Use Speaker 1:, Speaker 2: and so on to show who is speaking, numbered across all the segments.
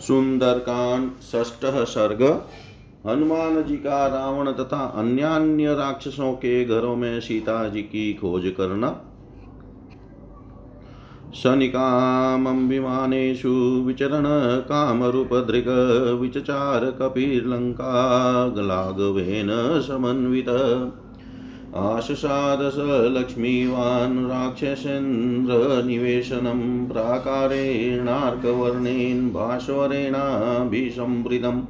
Speaker 1: सुंदरकांड ष्ठ सर्ग। हनुमान जी का रावण तथा अन्य अन्य राक्षसों के घरों में सीता जी की खोज करना। शनिकामं विमानेषु विचरण कामरूपदृक् विचचार कपिर्लङ्कागलाघवेन समन्वित। आशसादश लक्ष्मीवान् राक्षसेन्द्रनिवेशनं प्राकारेणार्कवर्णेन भास्वरेणाभिसंवृतम्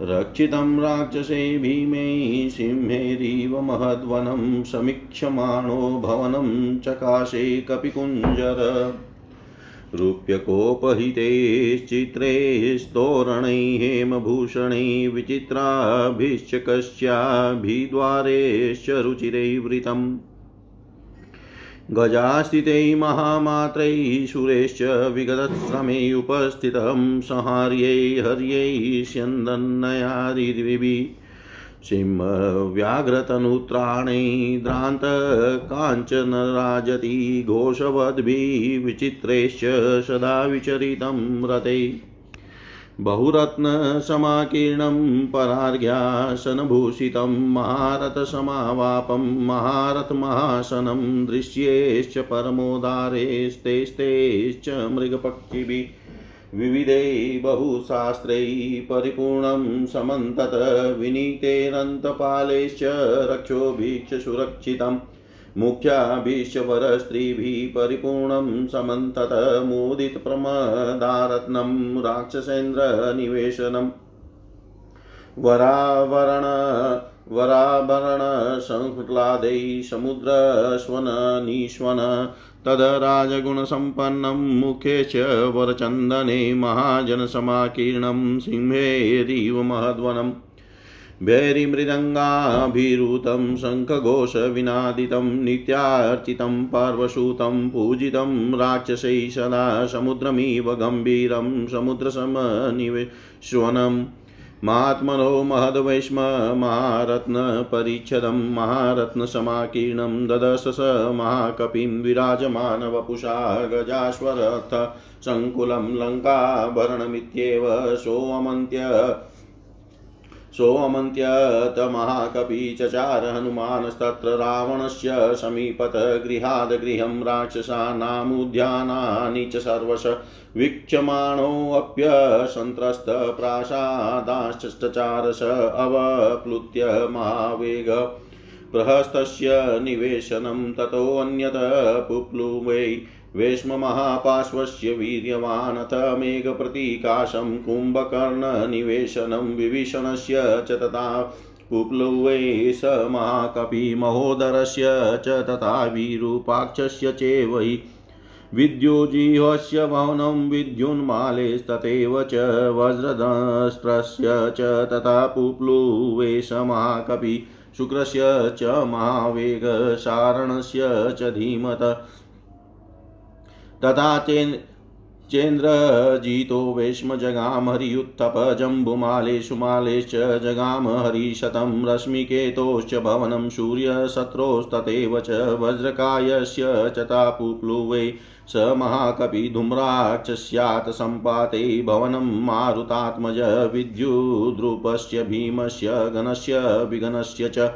Speaker 1: रक्षितं राक्षसे भीमे सिंहेरिव महद्वनं समीक्षमाणो भवनं चकाशे कपिकुञ्जर। रूप्यकोपहितैश्चित्रे स्तोरणै हेमभूषणै विचित्राभिश्च कस्याभिद्वारेश्च रुचिरैवृतम् गजास्थितै महामात्रै सुरेश्च विगतश्रमे उपस्थितं संहार्यै हर्यै सिंहव्याघ्रतनुत्राणै द्रान्तकाञ्चनराजति घोषवद्भिः विचित्रैश्च सदा विचरितं रते। बहुरत्नसमाकीर्णं परार्घ्यासनभूषितं महारथसमावापं महारथमहासनं दृश्येश्च परमोदारेस्तेस्तेश्च मृगपक्षिभिः विविधैः बहुशास्त्रैः परिपूर्णं समन्तत विनीतेरन्तपालैश्च रक्षोभिश्च सुरक्षितम् मुख्याभिश्च वरस्त्रीभिः परिपूर्णं समन्तत मुदितप्रमदारत्नं राक्षसेन्द्रनिवेशनम्। वरावरण वराभरणसङ्क्लादै समुद्रस्वननीश्वन तदराजगुणसम्पन्नं मुखे च वरचन्दने महाजनसमाकीर्णं सिंहेरिव महद्वनम् भैरिमृदङ्गाभिरुतं शङ्खघोषविनादितं नित्यार्चितं पार्वसूतं पूजितं राक्षसैः सदा समुद्रमिव गम्भीरं समुद्रसमनिवेश्वनम् महात्मनो महद्वैष्ममारत्नपरिच्छदं महारत्नसमाकीर्णं ददश स महाकपिं विराजमानवपुषा गजाश्वरथ सङ्कुलं लङ्काभरणमित्येव सोऽमन्त्य सोऽमन्त्यतमहाकपि चचार हनुमानस्तत्र रावणस्य समीपत गृहाद् गृहं राक्षसानामुद्यानानि च सर्वश वीक्षमाणोऽप्यसन्त्रस्तप्रासादाश्चचारस अवप्लुत्य महावेग प्रहस्तस्य निवेशनं ततोऽन्यत पुप्लुवै वेश्ममहापार्श्वस्य वीर्यवानथ मेघप्रतीकाशं कुम्भकर्णनिवेशनं विभीषणस्य च तथा पुप्लुवै स महाकपि महोदरस्य च तथा विरूपाक्षस्य चेवै विद्युजिह्वस्य भवनं विद्युन्मालेस्तथैव च वज्रदस्त्रस्य च तथा पुप्लुवे स महाकपि शुक्रस्य च महावेगसारणस्य च धीमत तथा चेन्द्रजितो वेश्म जगाम हरियुत्थप जम्बुमालेषु मालेश्च जगाम हरिशतं रश्मिकेतोश्च भवनं सूर्यशत्रोस्तथैव च वज्रकायस्य च तापुप्लुवै स महाकपि धूम्राक्षस्यात् सम्पाते भवनं मारुतात्मज विद्युद्रूपस्य भीमस्य गणस्य विगणस्य च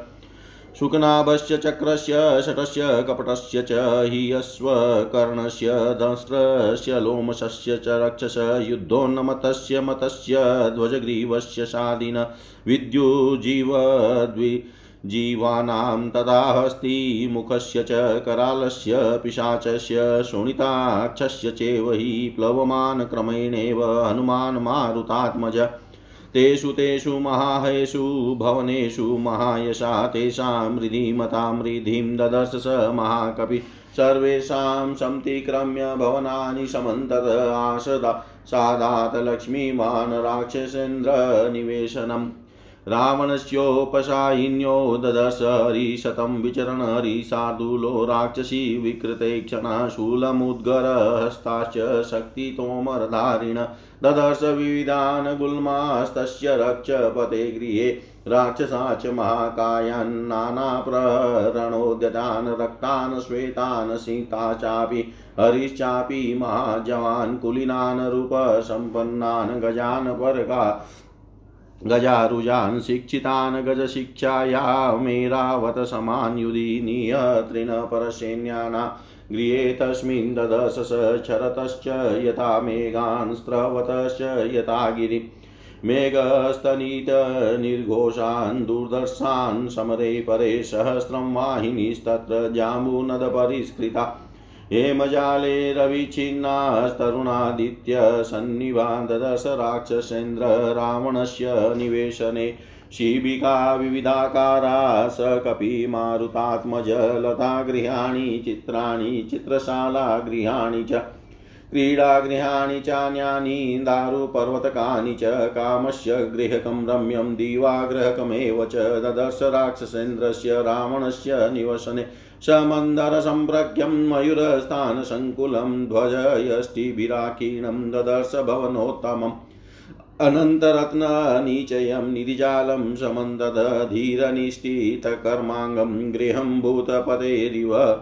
Speaker 1: शुकनाभस्य चक्रस्य, शटस्य, कपटस्य च हि अश्वकर्णस्य दंष्ट्रस्य लोमशस्य च, रक्षस, युद्धोन्नमतस्य, मतस्य, ध्वजग्रीवस्य शादिन विद्युजीवद्वि जीवानां तदा हस्तिमुखस्य च, करालस्य, पिशाचस्य शोणिताक्षस्य चैव हि प्लवमानक्रमेणेव हनुमान् मारुतात्मज। तेषु तेषु महाहेषु, भवनेषु महायशा तेषां हृदिमतां हृदिं ददर्श स महाकपि। सर्वेषां समतिक्रम्य भवनानि समन्तत आसदा सादात् लक्ष्मीवान् राक्षसेन्द्रनिवेशनम् रावणस्योपशायिन्यो ददश हरिशतं विचरण हरिशार्दूलो राक्षसी विकृते क्षणाशूलमुद्गरहस्ताश्च शक्तितोमरधारिण ददर्श विविधान् गुल्मास्तस्य रक्षपते गृहे राक्षसा च महाकायान् नानाप्ररणोद्यतान् रक्तान् श्वेतान् सीता चापि, हरिश्चापि महाजवान् कुलीनान्, रूपसम्पन्नान्, गजान् वर्गा गजारुजान् शिक्षितान् गजशिक्षाया मेरावत समान् युधि नियतृणपरसैन्याना गृहे तस्मिन् ददशस क्षरतश्च यथा मेघान् स्रवतश्च यथा गिरि मेघस्तनीतनिर्घोषान् दुर्दर्शान् समरे परे सहस्रं वाहिनीस्तत्र जाम्बूनदपरिष्कृता। हेमजाले रविच्छिन्नास्तरुणादित्य सन्निवा ददश राक्षसेन्द्र रावणस्य निवेशने शिबिका विविधाकारा, स कपिमारुतात्मज लतागृहाणि चित्राणि, चित्रशाला गृहाणि च, क्रीडागृहाणि चान्यानि दारुपर्वतकानि च, कामस्य गृहकं रम्यं दिवागृहकमेव च, ददर्श राक्षसेन्द्रस्य, रावणस्य निवसने समन्दरसम्प्रज्ञं मयूरस्थानसङ्कुलं ध्वजयष्टिभिराकीर्णं ददर्श भवनोत्तमम्। अनन्तरत्ननिचयं निधिजालं समन्दधीरनिष्ठितकर्माङ्गं गृहं भूतपतेरिव।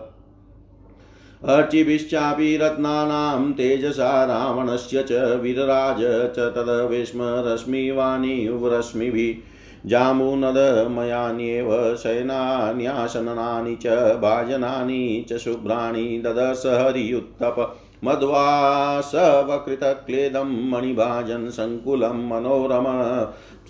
Speaker 1: अर्चिभिश्चापि रत्नानां तेजसा रावणस्य च वीरराज च तदवेश्म रश्मिवाणीवरश्मिभिः जामुनदमयान्येव शयनान्यासनानि च भाजनानि च शुभ्राणि ददर्श हरियुत्तप। मध्वासवकृतक्लेदं मणिभाजन् सङ्कुलं मनोरम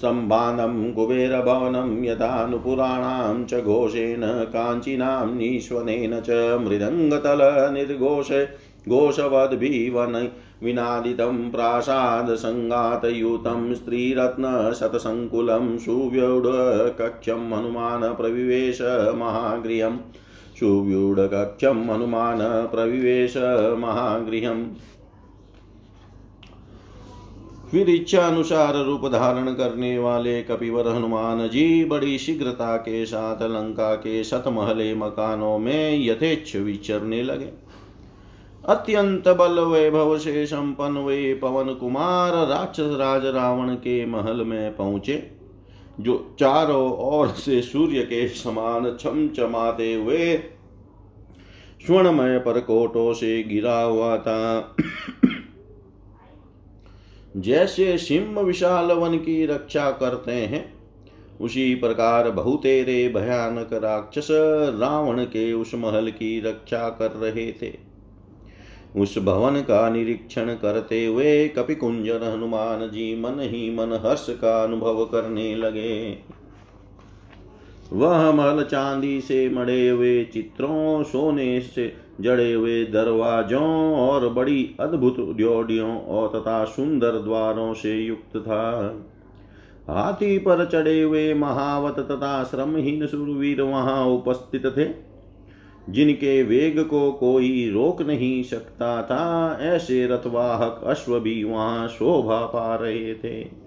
Speaker 1: सम्भानं कुबेरभवनं यथानुपुराणां च घोषेण काञ्चीनां निष्वनेन च मृदङ्गतलनिर्घोषे घोषवद्भिवन विनादितं प्रासादसङ्गातयुतं स्त्रीरत्नशतसङ्कुलं सुव्यूढकक्षं हनुमान् प्रविवेश महागृहम् सुव्यूढकक्षं हनुमान् प्रविवेश महागृहम्। फिर इच्छा अनुसार रूप धारण करने वाले कपिवर हनुमान जी बड़ी शीघ्रता के साथ लंका के शतमहले मकानों में यथेच्छ विचरने लगे। अत्यंत बल वैभव से संपन्न वे पवन कुमार राक्षस राज रावण के महल में पहुँचे। जो चारों ओर से सूर्य के समान छम चमाते हुए स्वर्णमय परकोटों से गिरा हुआ था। जैसे सिंह विशाल वन की रक्षा करते हैं, उसी प्रकार बहुतेरे भयानक राक्षस रावण के उस महल की रक्षा कर रहे थे। उस भवन का निरीक्षण करते हुए कपिकुंजर हनुमान जी मन ही मन हर्ष का अनुभव करने लगे। वह महल चांदी से मड़े हुए, चित्रों, सोने से जड़े हुए दरवाजों और बड़ी अद्भुत ड्योडियों और तथा सुंदर द्वारों से युक्त था। हाथी पर चढ़े हुए महावत तथा श्रमहीन सुरवीर वहाँ उपस्थित थे। जिनके वेग को कोई रोक नहीं सकता था, ऐसे रथवाहक अश्व भी वहाँ शोभा पा रहे थे।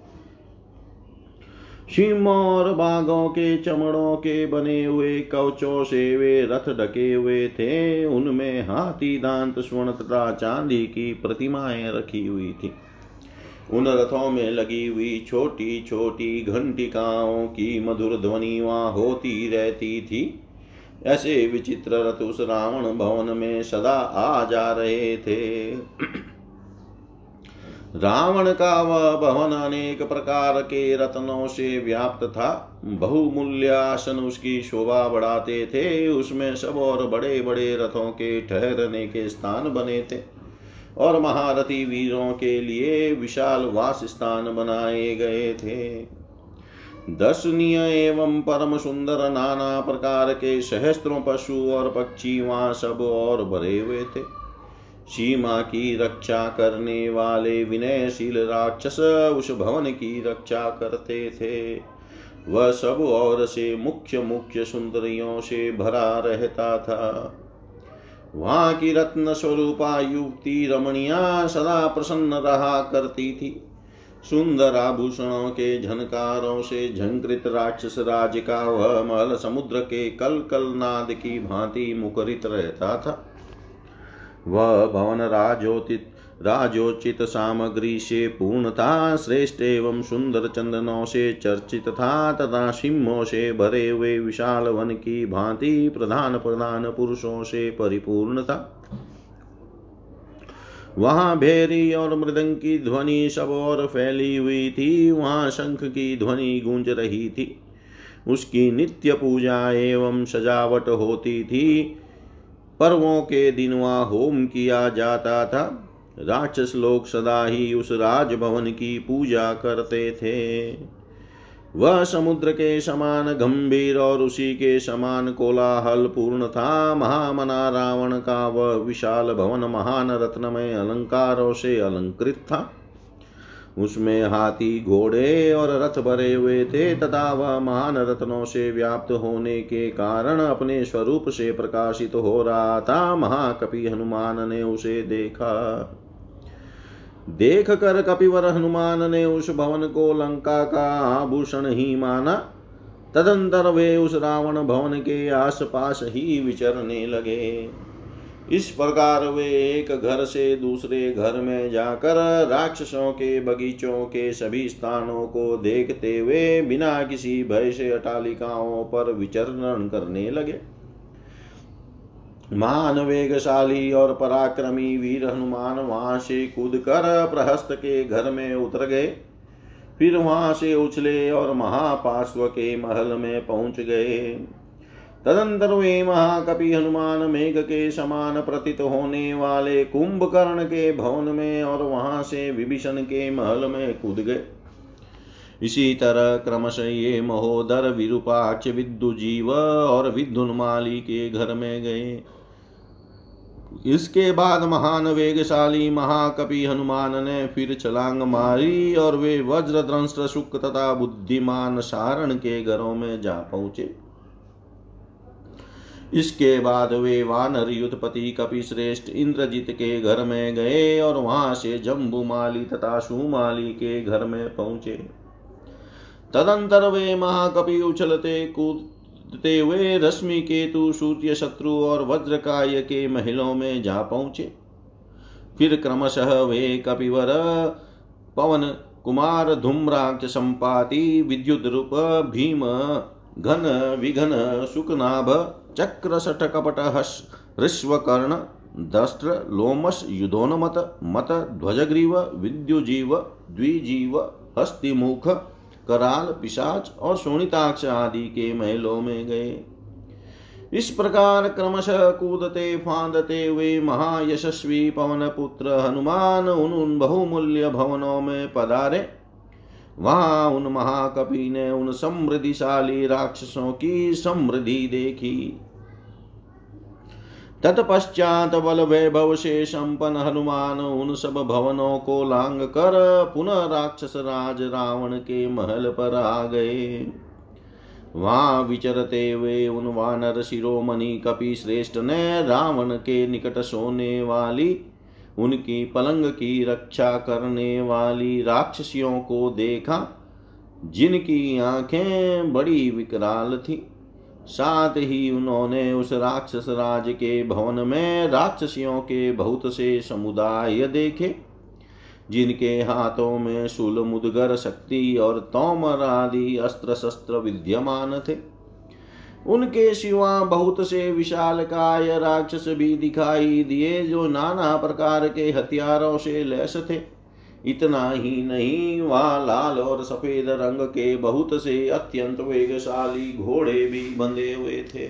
Speaker 1: सिंहों और बाघों के चमड़ों के बने हुए कवचों से वे रथ ढके हुए थे। उनमें हाथी दांत, स्वर्ण तथा चांदी की प्रतिमाएँ रखी हुई थी। उन रथों में लगी हुई छोटी छोटी घंटिकाओं की मधुर ध्वनि वहाँ होती रहती थी। ऐसे विचित्र रथ उस रावण भवन में सदा आ जा रहे थे। रावण का वह भवन अनेक प्रकार के रत्नों से व्याप्त था। बहुमूल्य आसन उसकी शोभा बढ़ाते थे। उसमें सब और बड़े बड़े रथों के ठहरने के स्थान बने थे और महारथी वीरों के लिए विशाल वास स्थान बनाए गए थे। दर्शनीय एवं परम सुंदर नाना प्रकार के सहस्त्रों पशु और पक्षी वहाँ सब और भरे हुए थे। सीमा की रक्षा करने वाले विनयशील राक्षस उस भवन की रक्षा करते थे। वह सब और से मुख्य मुख्य सुंदरियों से भरा रहता था। वहाँ की रत्न स्वरूपा युक्ति रमणिया सदा प्रसन्न रहा करती थी। सुंदर आभूषणों के झनकारों से झंकृत राक्षस राज का वह महल समुद्र के कल कल नाद की भांति मुखरित रहता था। वह भवन राजोतित, राजोचित सामग्री से पूर्ण था श्रेष्ठ एवं सुंदर चंदनों से चर्चित था, तथा सिंहों से भरे हुए विशाल वन की भांति प्रधान प्रधान पुरुषों से परिपूर्ण था। वहाँ भेरी और मृदंग की ध्वनि सब और फैली हुई थी, वहाँ शंख की ध्वनि गूंज रही थी। उसकी नित्य पूजा एवं सजावट होती थी। पर्वों के दिन वहाँ होम किया जाता था। राक्षस लोग सदा ही उस राजभवन की पूजा करते थे। वह समुद्र के समान गंभीर और उसी के समान कोलाहल पूर्ण था। महामना रावण का वह विशाल भवन महान रत्नमय अलंकारों से अलंकृत था। उसमें हाथी, घोड़े और रथ भरे हुए थे तथा वह महान रत्नों से व्याप्त होने के कारण अपने स्वरूप से प्रकाशित हो रहा था। महाकपि हनुमान ने उसे देखा। देख कर कपिवर हनुमान ने उस भवन को लंका का आभूषण ही माना। तदंतर वे उस रावण भवन के आसपास ही विचरने लगे। इस प्रकार वे एक घर से दूसरे घर में जाकर राक्षसों के बगीचों के सभी स्थानों को देखते हुए बिना किसी भय से अटालिकाओं पर विचरण करने लगे। महान वेगशाली और पराक्रमी वीर हनुमान वहाँ से कूद कर प्रहस्त के घर में उतर गए। फिर वहाँ से उछले और महापार्श्व के महल में पहुँच गए। तदंतर वे महाकपि हनुमान मेघ के समान प्रतीत होने वाले कुंभकर्ण के भवन में और वहाँ से विभीषण के महल में कूद गए। इसी तरह क्रमश ये महोदर विरूपाक्ष विद्युजीव और विद्युन्माली के घर में गए। इसके बाद महान वेगशाली महाकपि हनुमान ने फिर छलांग मारी और वे वज्र द्रंष्ट्र शुक तथा बुद्धिमान सारण के घरों में जा पहुँचे। इसके बाद वे वानर युद्धपति कपि श्रेष्ठ इंद्रजीत के घर में गए और वहाँ से जम्बुमाली तथा सुमाली के घर में पहुँचे। तदंतर वे महाकपि उछलते कूद उठते हुए रश्मि केतु, सूर्य शत्रु और वज्रकाय के महलों में जा पहुँचे। फिर क्रमशः वे कपिवर, पवन, कुमार धूम्राक्ष संपाति, विद्युत रूप, भीम, घन, विघन सुकनाभ चक्र सठ कपट ऋष्वकर्ण, दस्त्र लोमस युधोन्मत मत, ध्वजग्रीव, विद्युजीव, द्विजीव, हस्तिमुख कराल, पिशाच और शोणिताक्ष आदि के महलों में गए। इस प्रकार क्रमशः कूदते, फांदते हुए महायशस्वी पवन पुत्र हनुमान उन उन बहुमूल्य भवनों में पधारे। वहाँ उन महाकपि ने उन समृद्धिशाली राक्षसों की समृद्धि देखी। तत्पश्चात बल वैभव से संपन्न हनुमान उन सब भवनों को लांग कर पुनः राक्षस राज रावण के महल पर आ गए। वहाँ विचरते हुए उन वानर शिरोमणि कपि श्रेष्ठ ने रावण के निकट सोने वाली उनकी पलंग की रक्षा करने वाली राक्षसियों को देखा, जिनकी आँखें बड़ी विकराल थी। साथ ही उन्होंने उस राक्षस राज के भवन में राक्षसियों के बहुत से समुदाय देखे, जिनके हाथों में शूल, मुदगर, शक्ति और तोमर आदि अस्त्र शस्त्र विद्यमान थे। उनके सिवा बहुत से विशाल काय राक्षस भी दिखाई दिए, जो नाना प्रकार के हथियारों से लैस थे। इतना ही नहीं, वहाँ लाल और सफ़ेद रंग के बहुत से अत्यंत वेगशाली घोड़े भी बंधे हुए थे।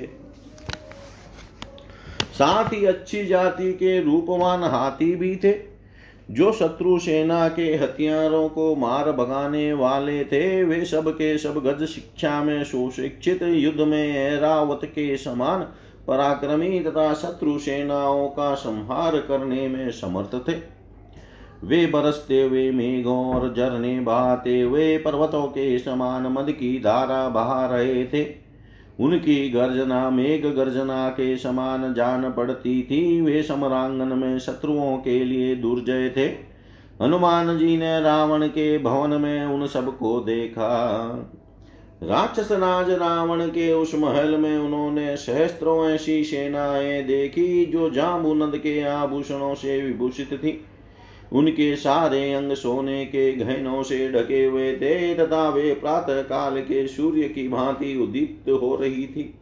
Speaker 1: साथ ही अच्छी जाति के रूपवान हाथी भी थे, जो शत्रु सेना के हथियारों को मार भगाने वाले थे। वे सब के सब गज शिक्षा में सुशिक्षित, युद्ध में ऐरावत के समान पराक्रमी तथा शत्रु सेनाओं का संहार करने में समर्थ थे। वे बरसते हुए मेघों और झरने बहाते हुए पर्वतों के समान मद की धारा बहा रहे थे। उनकी गर्जना, मेघ गर्जना के समान जान पड़ती थी। वे समरांगन में शत्रुओं के लिए दुर्जय थे। हनुमान जी ने रावण के भवन में उन सबको देखा। राक्षस राज रावण के उस महल में उन्होंने सहस्त्रों ऐसी सेनाएँ देखी, जो जामुनंद के आभूषणों से विभूषित थी। उनके सारे अंग सोने के गहनों से ढके हुए थे, तथा वे प्रातः काल के सूर्य की भांति उदीप्त हो रही थी।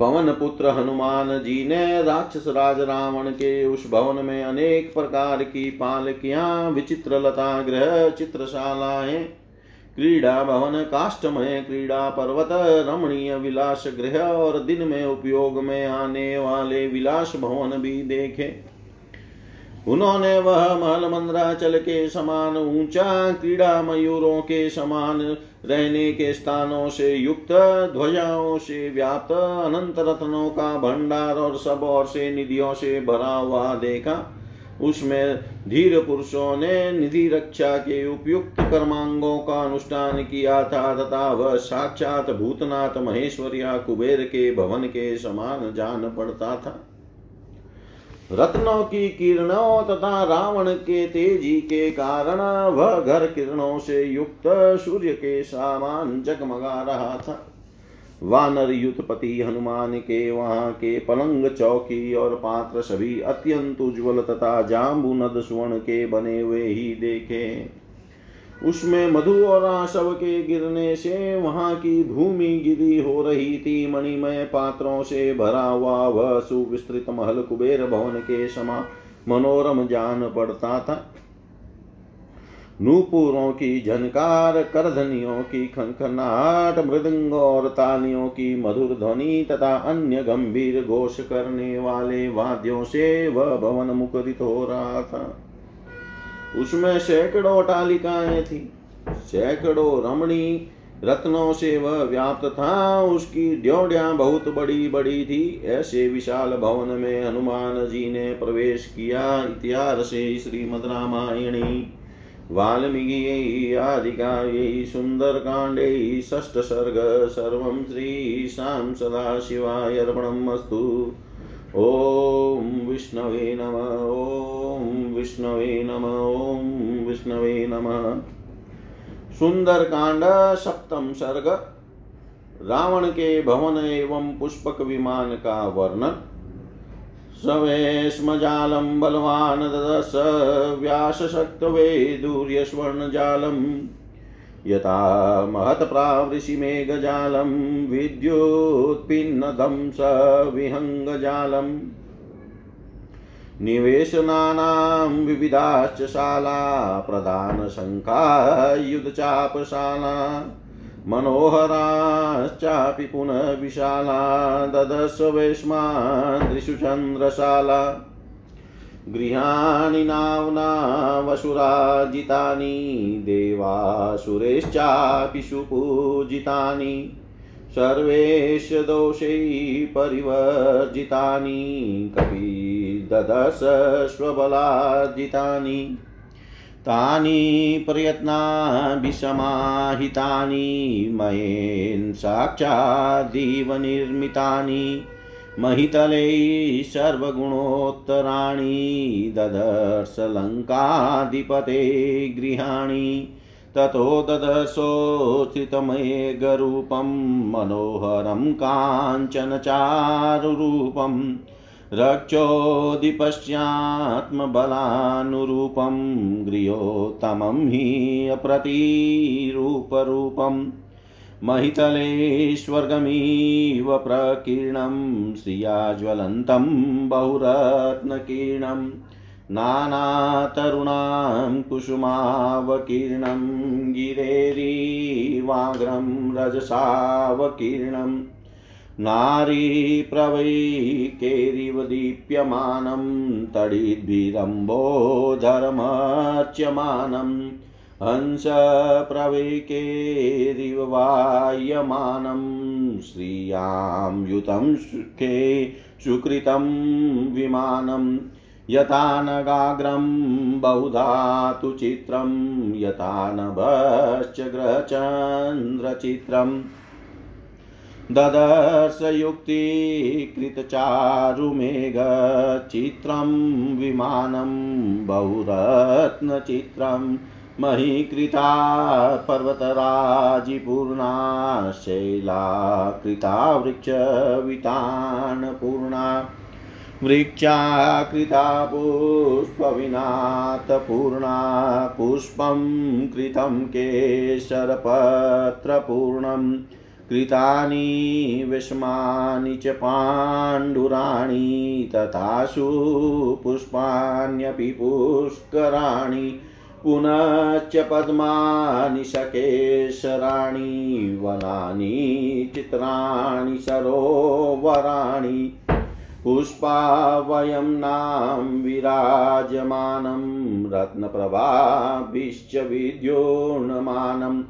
Speaker 1: पवन पुत्र हनुमान जी ने राक्षस राज रावण के उस भवन में अनेक प्रकार की पालकियाँ, विचित्र लता ग्रह, चित्रशालाएँ, क्रीड़ा भवन, काष्ठमय क्रीड़ा पर्वत, रमणीय विलास गृह और दिन में उपयोग में आने वाले विलास भवन भी देखे। उन्होंने वह महल मंद्राचल के समान ऊँचा क्रीड़ा मयूरों के समान रहने के स्थानों से युक्त, ध्वजाओं से व्याप्त, अनंत रत्नों का भंडार और सब और से निधियों से भरा हुआ देखा। उसमें धीर पुरुषों ने निधि रक्षा के उपयुक्त कर्मांगों का अनुष्ठान किया था तथा वह साक्षात भूतनाथ महेश्वरिया कुबेर के भवन के समान जान पड़ता था। रत्नों की किरणों तथा रावण के तेज़ी के कारण वह घर किरणों से युक्त सूर्य के सामान जगमगा रहा था। वानर युतपति हनुमान के वहाँ के पलंग, चौकी और पात्र सभी अत्यंत उज्ज्वल तथा जाम्बू नद सुवर्ण के बने हुए ही देखे। उसमें मधु और आशव के गिरने से वहाँ की भूमि गिरी हो रही थी। मणिमय पात्रों से भरा हुआ वह सुविस्तृत महल कुबेर भवन के समा मनोरम जान पड़ता था। नूपुरों की झनकार, करधनियों की खनखनाट मृदंग और तालियों की मधुर ध्वनि तथा अन्य गंभीर घोष करने वाले वाद्यों से वह भवन मुखरित हो रहा था। उसमें सैकड़ों टालिकाएँ थी। सैकड़ों रमणी रत्नों से वह व्याप्त था। उसकी ड्योढ़िया बहुत बड़ी बड़ी थी। ऐसे विशाल भवन में हनुमान जी ने प्रवेश किया। इतिहास से श्रीमद रामायणी। वाल्मीकि आदिकाव्यै सुन्दरकाण्डे षष्ठसर्ग सर्वं श्रीशां सदाशिवाय अर्पणमस्तु ॐ विष्णवे नम ॐ विष्णवे नम ॐ विष्णवे नमः। सुंदर कांड सप्तम सर्ग, रावण के भवन एवं पुष्पक विमान का वर्णन। सवेश्मजालं बलवान् ददश व्यासशक्तवे दूर्यस्वर्णजालम् यथा महत्प्रावृषिमेघजालं विद्युत्पिन्नदं स विहङ्गजालम् निवेशनानां विविधाश्च शाला प्रधानशङ्खायुधचापशाला मनोहराश्चापि पुनः विशाला ददस्वैष्मादृशु चन्द्रशाला गृहाणि नाम्ना वसुराजितानि, देवासुरेश्चापि सुपूजितानि सर्वेश दोषैः परिवर्जितानि कपि स्वबलार्जितानि तानि प्रयत्नाभिसमाहितानि, मयेन् साक्षादिव निर्मितानि महितले सर्वगुणोत्तराणि ददर्श लङ्काधिपते गृहाणि। ततो ददर्शोत्थितमेघरूपं मनोहरं काञ्चनचारुरूपं रक्षोदिपश्चात्मबलानुरूपं गृहोत्तमं हि अप्रतिरूपरूपम्। महितले स्वर्गमिव प्रकीर्णं श्रिया ज्वलन्तं बहुरत्नकीर्णं नानातरुणां कुसुमावकीर्णं गिरेरीवाग्रं रजसावकीर्णं नारीप्रवैकेरिव दीप्यमानं तडिद्भिरम्बोधरमर्च्यमानम् हंस प्रवेकेरिव वायमानं श्रियाँ युतं सुखे सुकृतं विमानं यथा नगाग्रं बहुधातु चित्रं यथा नभश्च ग्रहचन्द्रचित्रम् ददर्शयुक्तीकृतचारुमेघचित्रं विमानं बहुरत्नचित्रम् महीकृता पर्वतराजिपूर्णा शैलाकृता वृक्षवितानपूर्णा वृक्षाकृता पुष्पविनाथपूर्णा पुष्पं कृतं केशरपत्रपूर्णं, कृतानि विस्मानि च पाण्डुराणि तथासु पुष्पाण्यपि पुष्कराणि पुनश्च पद्मानि सकेशराणि, वनानि, चित्राणि, सरोवराणि पुष्पा वयं नाम विराजमानं, रत्नप्रभाभिश्च विद्योन्मानम्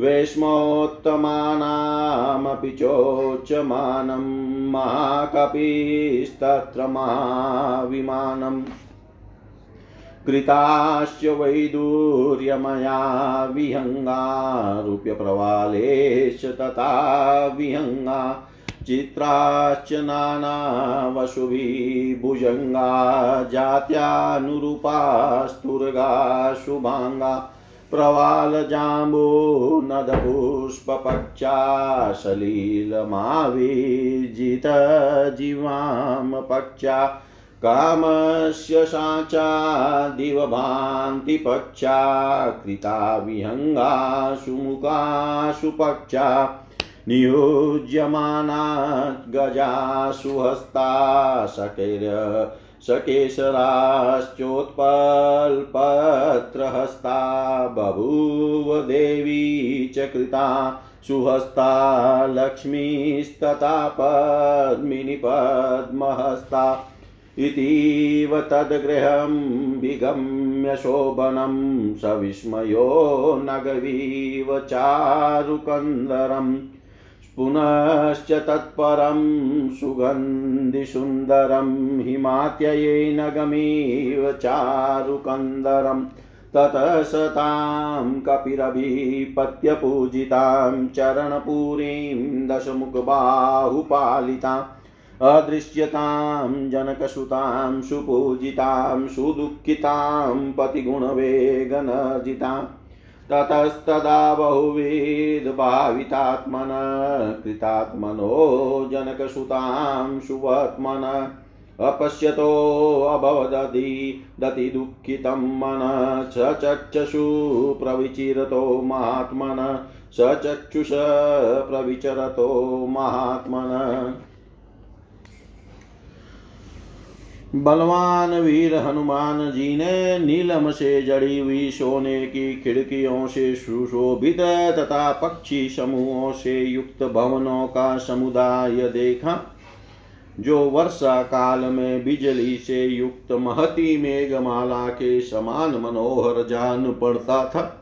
Speaker 1: वेश्मोत्तमानामपि चोच्यमानं महाकपिस्तत्र महाविमानम्। कृताश्च वैदूर्यमया विहङ्गारूप्यप्रवालेश तथा विहङ्गा चित्राश्च नानावशुभिभुजङ्गा जात्यानुरूपास्तुर्गा शुभाङ्गा प्रवालजाम्बूनदपुष्पपक्षा सलीलमाविजितजीवां पक्षा कामस्य साचा दिवभान्तिपक्षा कृता विहङ्गासु मुखासु पक्षा नियुज्यमाना गजासु हस्ता शकैर सकेशराश्चोत्पल्पत्रहस्ता बभूव देवी च कृता सुहस्ता, लक्ष्मीस्तथा पद्मिनि पद्महस्ता इतीव तद्गृहं विगम्य शोभनं सविस्मयो नगवीव चारुकन्दरम्। पुनश्च तत्परं सुगन्धिसुन्दरं हिमात्ययेनगमीव चारुकन्दरं ततः सतां कपिरभिपत्यपूजितां चरणपुरीं दशमुखबाहुपालिताम्। अदृश्यतां, जनकसुतां, सुपूजितां, सुदुःखितां पतिगुणवेगनर्जिताम् ततस्तदा बहुविधभावितात्मन कृतात्मनो जनकसुतां सुवत्मन अपश्यतोऽभवदधि दतिदुःखितं मन स चक्षुषु प्रविचिरतो महात्मन स चक्षुष प्रविचरतो महात्मन। बलवान वीर हनुमान जी ने नीलम से जड़ी हुई सोने की खिड़कियों से सुशोभित तथा पक्षी समूहों से युक्त भवनों का समुदाय देखा, जो वर्षा काल में बिजली से युक्त महती मेघमाला के समान मनोहर जान पड़ता था।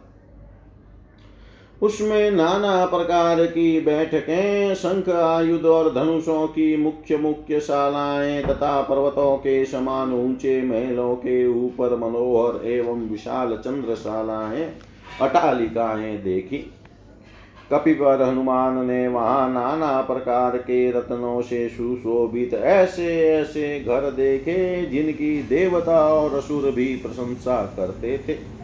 Speaker 1: उसमें नाना प्रकार की बैठकें, शंख आयुध और धनुषों की मुख्य मुख्य शालाएँ तथा पर्वतों के समान ऊँचे महलों के ऊपर मनोहर एवं विशाल चंद्रशालाएँ अटालिकाएँ देखी। कपि पर हनुमान ने वहाँ नाना प्रकार के रत्नों से सुशोभित ऐसे ऐसे घर देखे, जिनकी देवता और असुर भी प्रशंसा करते थे।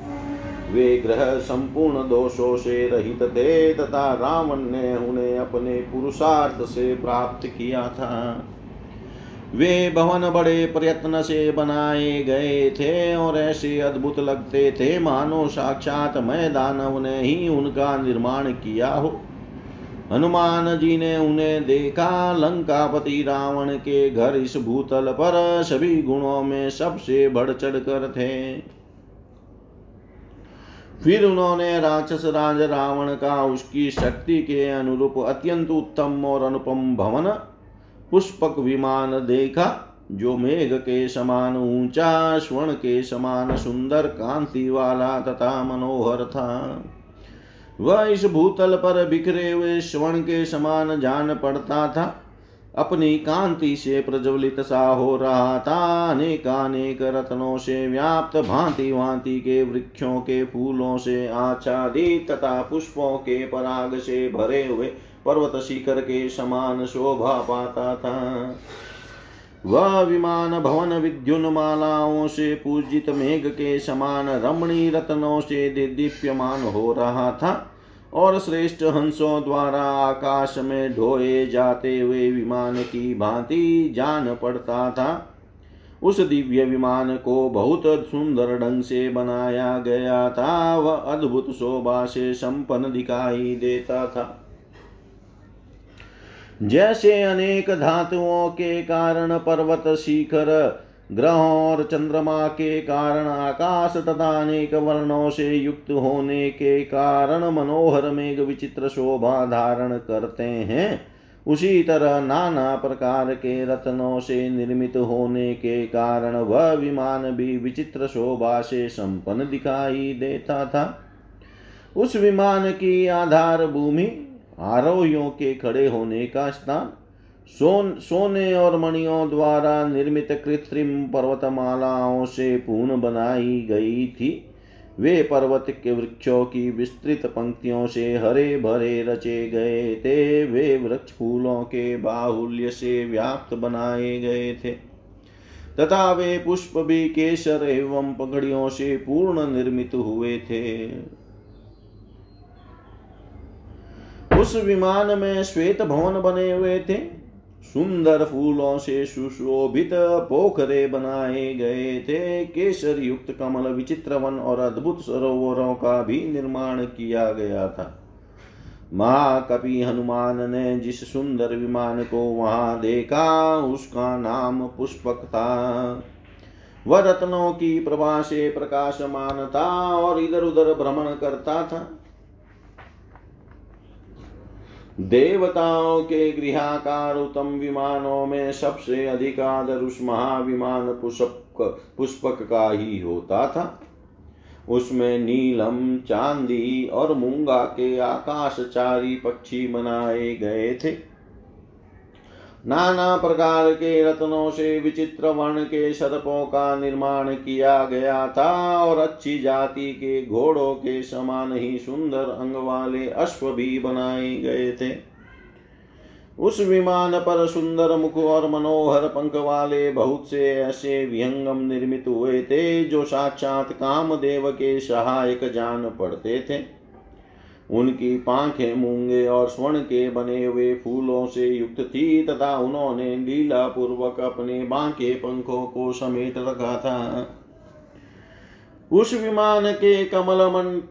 Speaker 1: वे ग्रह संपूर्ण दोषों से रहित थे तथा रावण ने उन्हें अपने पुरुषार्थ से प्राप्त किया था। वे भवन बड़े प्रयत्न से बनाए गए थे और ऐसे अद्भुत लगते थे, मानो साक्षात मैं दानव ने ही उनका निर्माण किया हो। हनुमान जी ने उन्हें देखा, लंकापति रावण के घर इस भूतल पर सभी गुणों में सबसे बढ़ चढ़ कर थे। फिर उन्होंने राक्षस राज रावण का उसकी शक्ति के अनुरूप अत्यंत उत्तम और अनुपम भवन, पुष्पक विमान देखा, जो मेघ के समान, ऊँचा स्वर्ण के समान, सुंदर कांति वाला तथा मनोहर था। वह इस भूतल पर बिखरे हुए स्वर्ण के समान जान पड़ता था। अपनी कांति से प्रज्वलित सा हो रहा था। अनेकानेक रत्नों से व्याप्त भांति भांति के वृक्षों के फूलों से आच्छादित तथा पुष्पों के पराग से भरे हुए पर्वत शिखर के समान शोभा पाता था। वह विमान भवन विद्युन मालाओं से पूजित मेघ के समान रमणी रत्नों से दीप्यमान हो रहा था। और श्रेष्ठ हंसों द्वारा आकाश में ढोए जाते हुए विमान की भांति जान पड़ता था। उस दिव्य विमान को बहुत सुंदर ढंग से बनाया गया था। वह अद्भुत शोभा से संपन्न दिखाई देता था। जैसे अनेक धातुओं के कारण पर्वत शिखर ग्रहों और चंद्रमा के कारण आकाश तथा अनेक वर्णों से युक्त होने के कारण मनोहर मेघ विचित्र शोभा धारण करते हैं। उसी तरह नाना प्रकार के रत्नों से निर्मित होने के कारण वह विमान भी विचित्र शोभा से संपन्न दिखाई देता था। उस विमान की आधार भूमि आरोहियों के खड़े होने का स्थान सोन, सोने और मणियों द्वारा निर्मित कृत्रिम पर्वतमालाओं से पूर्ण बनाई गई थी। वे पर्वत के वृक्षों की विस्तृत पंक्तियों से हरे भरे रचे गए थे। वे वृक्ष फूलों के बाहुल्य से व्याप्त बनाए गए थे। तथा वे पुष्प भी केसर एवं पगड़ियों से पूर्ण निर्मित हुए थे। उस विमान में श्वेत भवन बने हुए थे। सुंदर फूलों से सुशोभित पोखरे बनाए गए थे। केसर युक्त कमल विचित्र वन और अद्भुत सरोवरों का भी निर्माण किया गया था। महाकपि हनुमान ने जिस सुंदर विमान को वहाँ देखा, उसका नाम पुष्पक था। वह रत्नों की प्रभा से प्रकाशमान था और इधर उधर भ्रमण करता था। देवताओं के गृहाकार उत्तम विमानों में सबसे अधिक आदर उस महाविमान पुष्पक पुष्पक का ही होता था। उसमें नीलम, चांदी और मूँगा के आकाशचारी पक्षी बनाए गए थे। नाना प्रकार के रत्नों से विचित्र वर्ण के सर्पों का निर्माण किया गया था और अच्छी जाति के घोड़ों के समान ही सुंदर अंग वाले अश्व भी बनाए गए थे। उस विमान पर सुंदर मुख और मनोहर पंख वाले बहुत से ऐसे विहंगम निर्मित हुए थे, जो साक्षात कामदेव के सहायक जान पड़ते थे। उनकी पांखें मूँगे और स्वर्ण के बने हुए फूलों से युक्त थी, तथा उन्होंने लीला पूर्वक अपने बांके पंखों को समेट रखा था। उस विमान के कमल मन,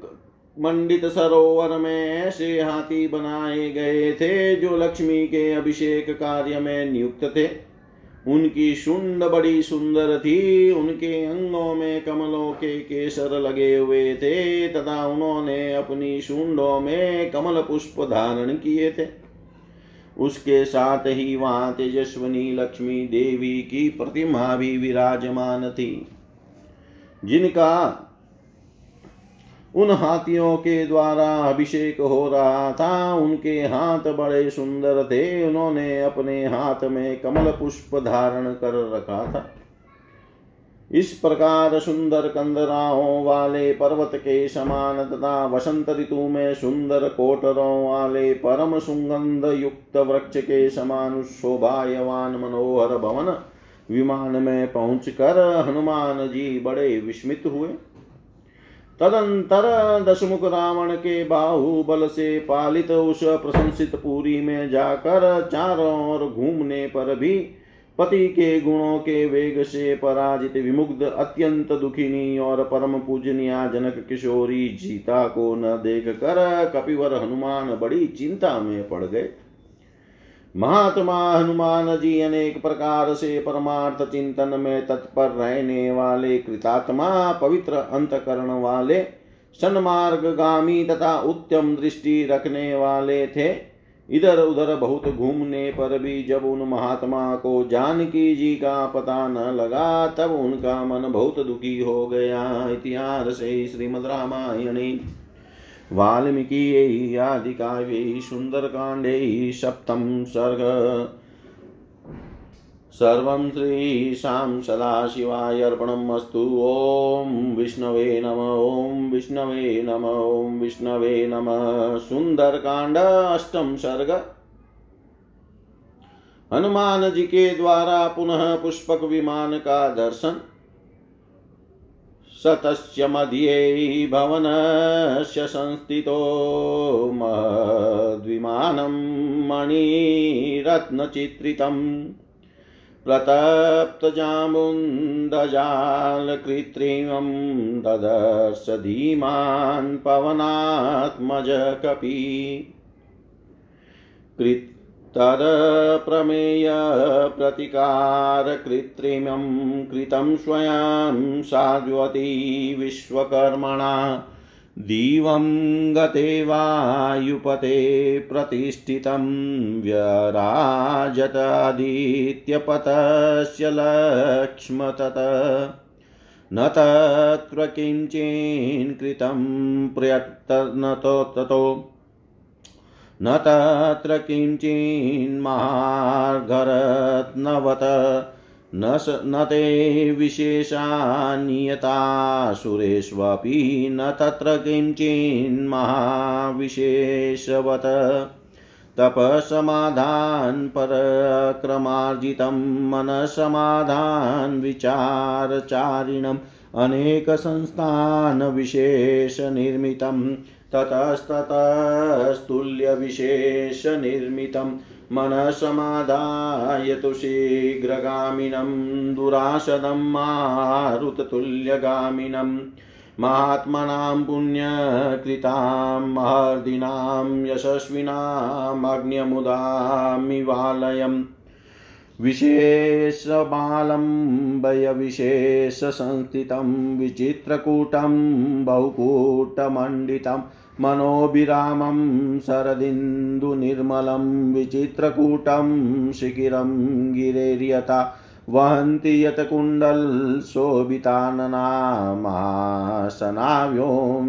Speaker 1: मंडित सरोवर में ऐसे हाथी बनाए गए थे, जो लक्ष्मी के अभिषेक कार्य में नियुक्त थे। उनकी शुंड बड़ी सुंदर थी, उनके अंगों में कमलों के केसर लगे हुए थे, तथा उन्होंने अपनी शुंडों में कमल पुष्प धारण किए थे। उसके साथ ही वहाँ तेजस्वनी लक्ष्मी देवी की प्रतिमा भी विराजमान थी। जिनका उन हाथियों के द्वारा अभिषेक हो रहा था। उनके हाथ बड़े सुंदर थे। उन्होंने अपने हाथ में कमल पुष्प धारण कर रखा था। इस प्रकार सुंदर कंदराओं वाले पर्वत के समान तथा वसंत ऋतु में सुंदर कोटरों वाले परम सुगंध युक्त वृक्ष के समान शोभायवान मनोहर भवन विमान में पहुंचकर हनुमान जी बड़े विस्मित हुए। तदंतर दशमुख रावण के बाहुबल से पालित उस प्रशंसित पुरी में जाकर चारों ओर घूमने पर भी पति के गुणों के वेग से पराजित विमुग्ध, अत्यंत दुखिनी और परम पूजनिया जनक किशोरी जीता को न देख कर कपिवर हनुमान बड़ी चिंता में पड़ गए। महात्मा हनुमान जी अनेक प्रकार से परमार्थ चिंतन में तत्पर रहने वाले, कृतात्मा, पवित्र अंतकरण वाले सन्मार्ग गामी तथा उत्तम दृष्टि रखने वाले थे। इधर उधर बहुत घूमने पर भी जब उन महात्मा को जानकी जी का पता न लगा, तब उनका मन बहुत दुखी हो गया। इतिहास श्रीमद रामायण वाल्मीकियै आदिकाव्यै सुन्दरकाण्डे सप्तं सर्ग। सर्वं श्रीशां सदाशिवाय अर्पणम् अस्तु ॐ विष्णवे नम, ॐ विष्णवे नम, ॐ विष्णवे नम। सुंदरकांड अष्टम सर्ग। हनुमान जी के द्वारा पुनः पुष्पक विमान का दर्शन। सतस्य मध्ये भवनस्य संस्थितो महद्विमानं मणिरत्नचित्रितम् प्रतप्तजामुन्दजालकृत्रिमं ददर्श धीमान् पवनात्मज कपि तदप्रमेय प्रतिकारकृत्रिमं कृतं स्वयं साध्वती विश्वकर्मणा। दिवं गते वायुपते प्रतिष्ठितं व्यराजतादित्यपतस्य लक्ष्मतत। न तत्र किञ्चिन्कृतं प्रयत्नतो ततो न तत्र किञ्चिन्मार्गरत्नवत न स, न ते विशेषान्यतासुरेष्वपि न तत्र किञ्चिन्महाविशेषवत् तपसमाधान् परक्रमार्जितं मनसमाधान् विचारचारिणम् अनेकसंस्थानविशेषनिर्मितं ततस्ततस्तुल्यविशेषनिर्मितं मनसमाधाय तु शीघ्रगामिनं दुराशदं मारुततुल्यगामिनम् महात्मनां पुण्यकृतां महर्दिनां यशस्विनामग्न्यमुदामिवालयम् विशेषमालम्बयविशेषसंस्थितं विचित्रकूटं बहुकूटमण्डितं मनोभिरामं शरदिन्दुनिर्मलं विचित्रकूटं शिखिरं गिरेर्यथा वहन्ति यत्कुण्डलशोभिताननामासनाव्यों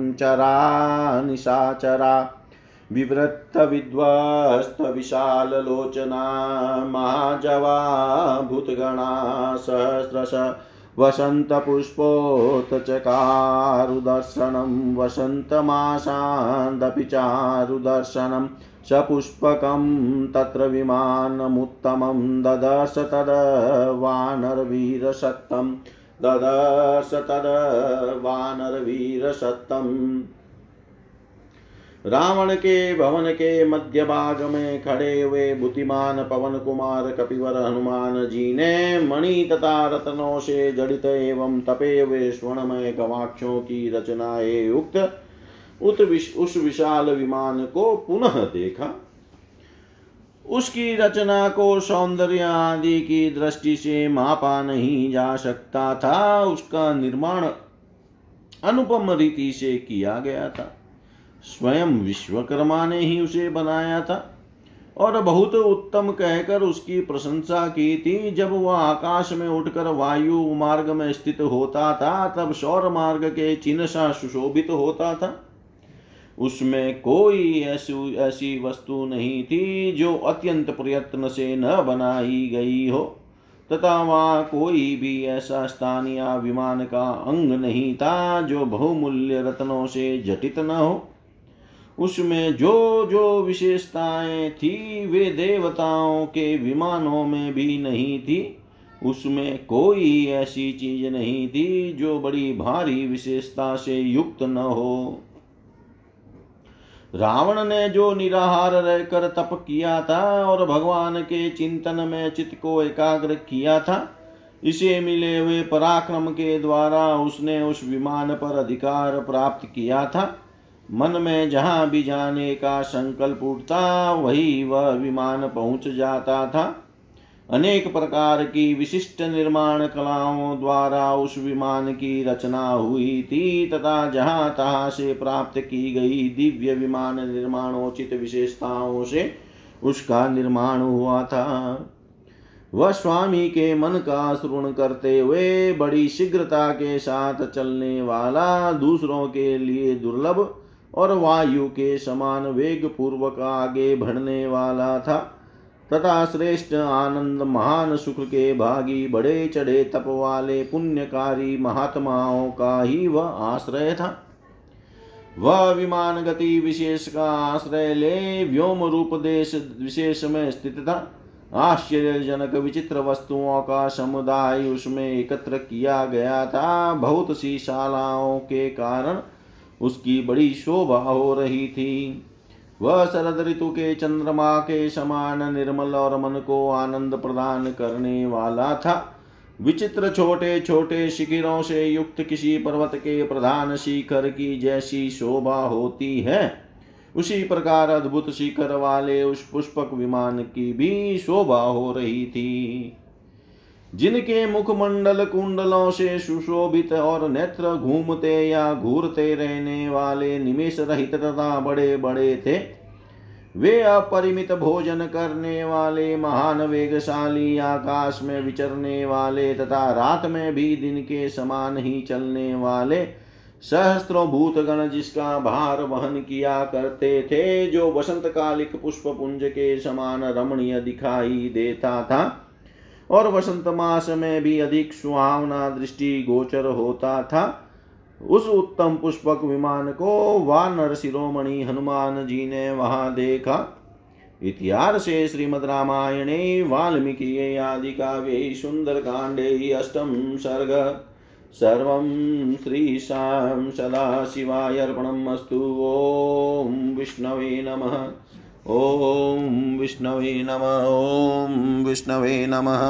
Speaker 1: निशाचरा विवृत्तविध्वस्तविशाललोचना महाजवा भूतगणा सहस्रश वसन्तपुष्पोत्चकारुदर्शनं वसन्तमासान्दपि चारुदर्शनं सपुष्पकं तत्र विमानमुत्तमं ददर्श तद्वानरवीरसत्तं ददर्श तद्वानरवीरसत्तम् रावण के भवन के मध्य भाग में खड़े हुए बुद्धिमान पवन कुमार, कपिवर हनुमान जी ने मणि तथा रत्नों से जड़ित एवं तपे हुए स्वर्णमय गवाक्षों की रचनाएँ युक्त उत उस विशाल विमान को पुनः देखा। उसकी रचना को सौंदर्य आदि की दृष्टि से मापा नहीं जा सकता था, उसका निर्माण अनुपम रीति से किया गया था। स्वयं विश्वकर्मा ने ही उसे बनाया था। और बहुत उत्तम कहकर उसकी प्रशंसा की थी। जब वह आकाश में उठकर वायु मार्ग में स्थित होता था, तब सौर मार्ग के चिन्ह सा सुशोभित होता था। उसमें कोई ऐसी ऐसी वस्तु नहीं थी जो अत्यंत प्रयत्न से न बनाई गई हो, तथा वहाँ कोई भी ऐसा स्थान या विमान का अंग नहीं था जो बहुमूल्य रत्नों से जटित न हो। उसमें जो जो विशेषताएँ थी वे देवताओं के विमानों में भी नहीं थी। उसमें कोई ऐसी चीज़ नहीं थी जो बड़ी भारी विशेषता से युक्त न हो। रावण ने जो निराहार रहकर तप किया था और भगवान के चिंतन में चित्त को एकाग्र किया था, इसे मिले हुए पराक्रम के द्वारा उसने उस विमान पर अधिकार प्राप्त किया था। मन में जहाँ भी जाने का संकल्प उठता, वही वह विमान पहुँच जाता था। अनेक प्रकार की विशिष्ट निर्माण कलाओं द्वारा उस विमान की रचना हुई थी, तथा जहाँ तहां से प्राप्त की गई दिव्य विमान निर्माणोचित विशेषताओं से उसका निर्माण हुआ था। वह स्वामी के मन का श्रुण करते हुए बड़ी शीघ्रता के साथ चलने वाला दूसरों के लिए दुर्लभ और वायु के समान वेग पूर्वक आगे बढ़ने वाला था। तथा श्रेष्ठ आनंद महान सुख के भागी, बड़े चढ़े तप वाले पुण्यकारी महात्माओं का ही वह आश्रय था। वह विमान गति विशेष का आश्रय ले व्योम रूप देश विशेष में स्थित था। आश्चर्यजनक विचित्र वस्तुओं का समुदाय उसमें एकत्र किया गया था। बहुत सी शालाओं के कारण उसकी बड़ी शोभा हो रही थी। वह शरद ऋतु के चंद्रमा के समान निर्मल और मन को आनंद प्रदान करने वाला था। विचित्र छोटे छोटे शिखिरों से युक्त किसी पर्वत के प्रधान शिखर की जैसी शोभा होती है। उसी प्रकार अद्भुत शिखर वाले उस पुष्पक विमान की भी शोभा हो रही थी। जिनके मुखमंडल कुंडलों से सुशोभित और नेत्र घूमते या घूरते रहने वाले निमेश रहित तथा बड़े बड़े थे, वे अपरिमित भोजन करने वाले, महान वेगशाली, आकाश में विचरने वाले तथा रात में भी दिन के समान ही चलने वाले सहस्त्रों भूतगण जिसका भार वहन किया करते थे, जो वसंत कालिक पुष्प पुंज के समान रमणीय दिखाई देता था। और वसंत मास में भी अधिक सुहावना दृष्टि गोचर होता था। उस उत्तम पुष्पक विमान को वानर शिरोमणि हनुमान जी ने वहाँ देखा। इतिहास श्रीमद रामायणे, वाल्मीकि आदि काव्ये सुंदर कांडे अष्टम सर्ग, सर्वं श्रीशां सदाशिवाय अर्पणम् अस्तु। ॐ विष्णवे नमः। ॐ विष्णवे नमः। ॐ विष्णवे नमः।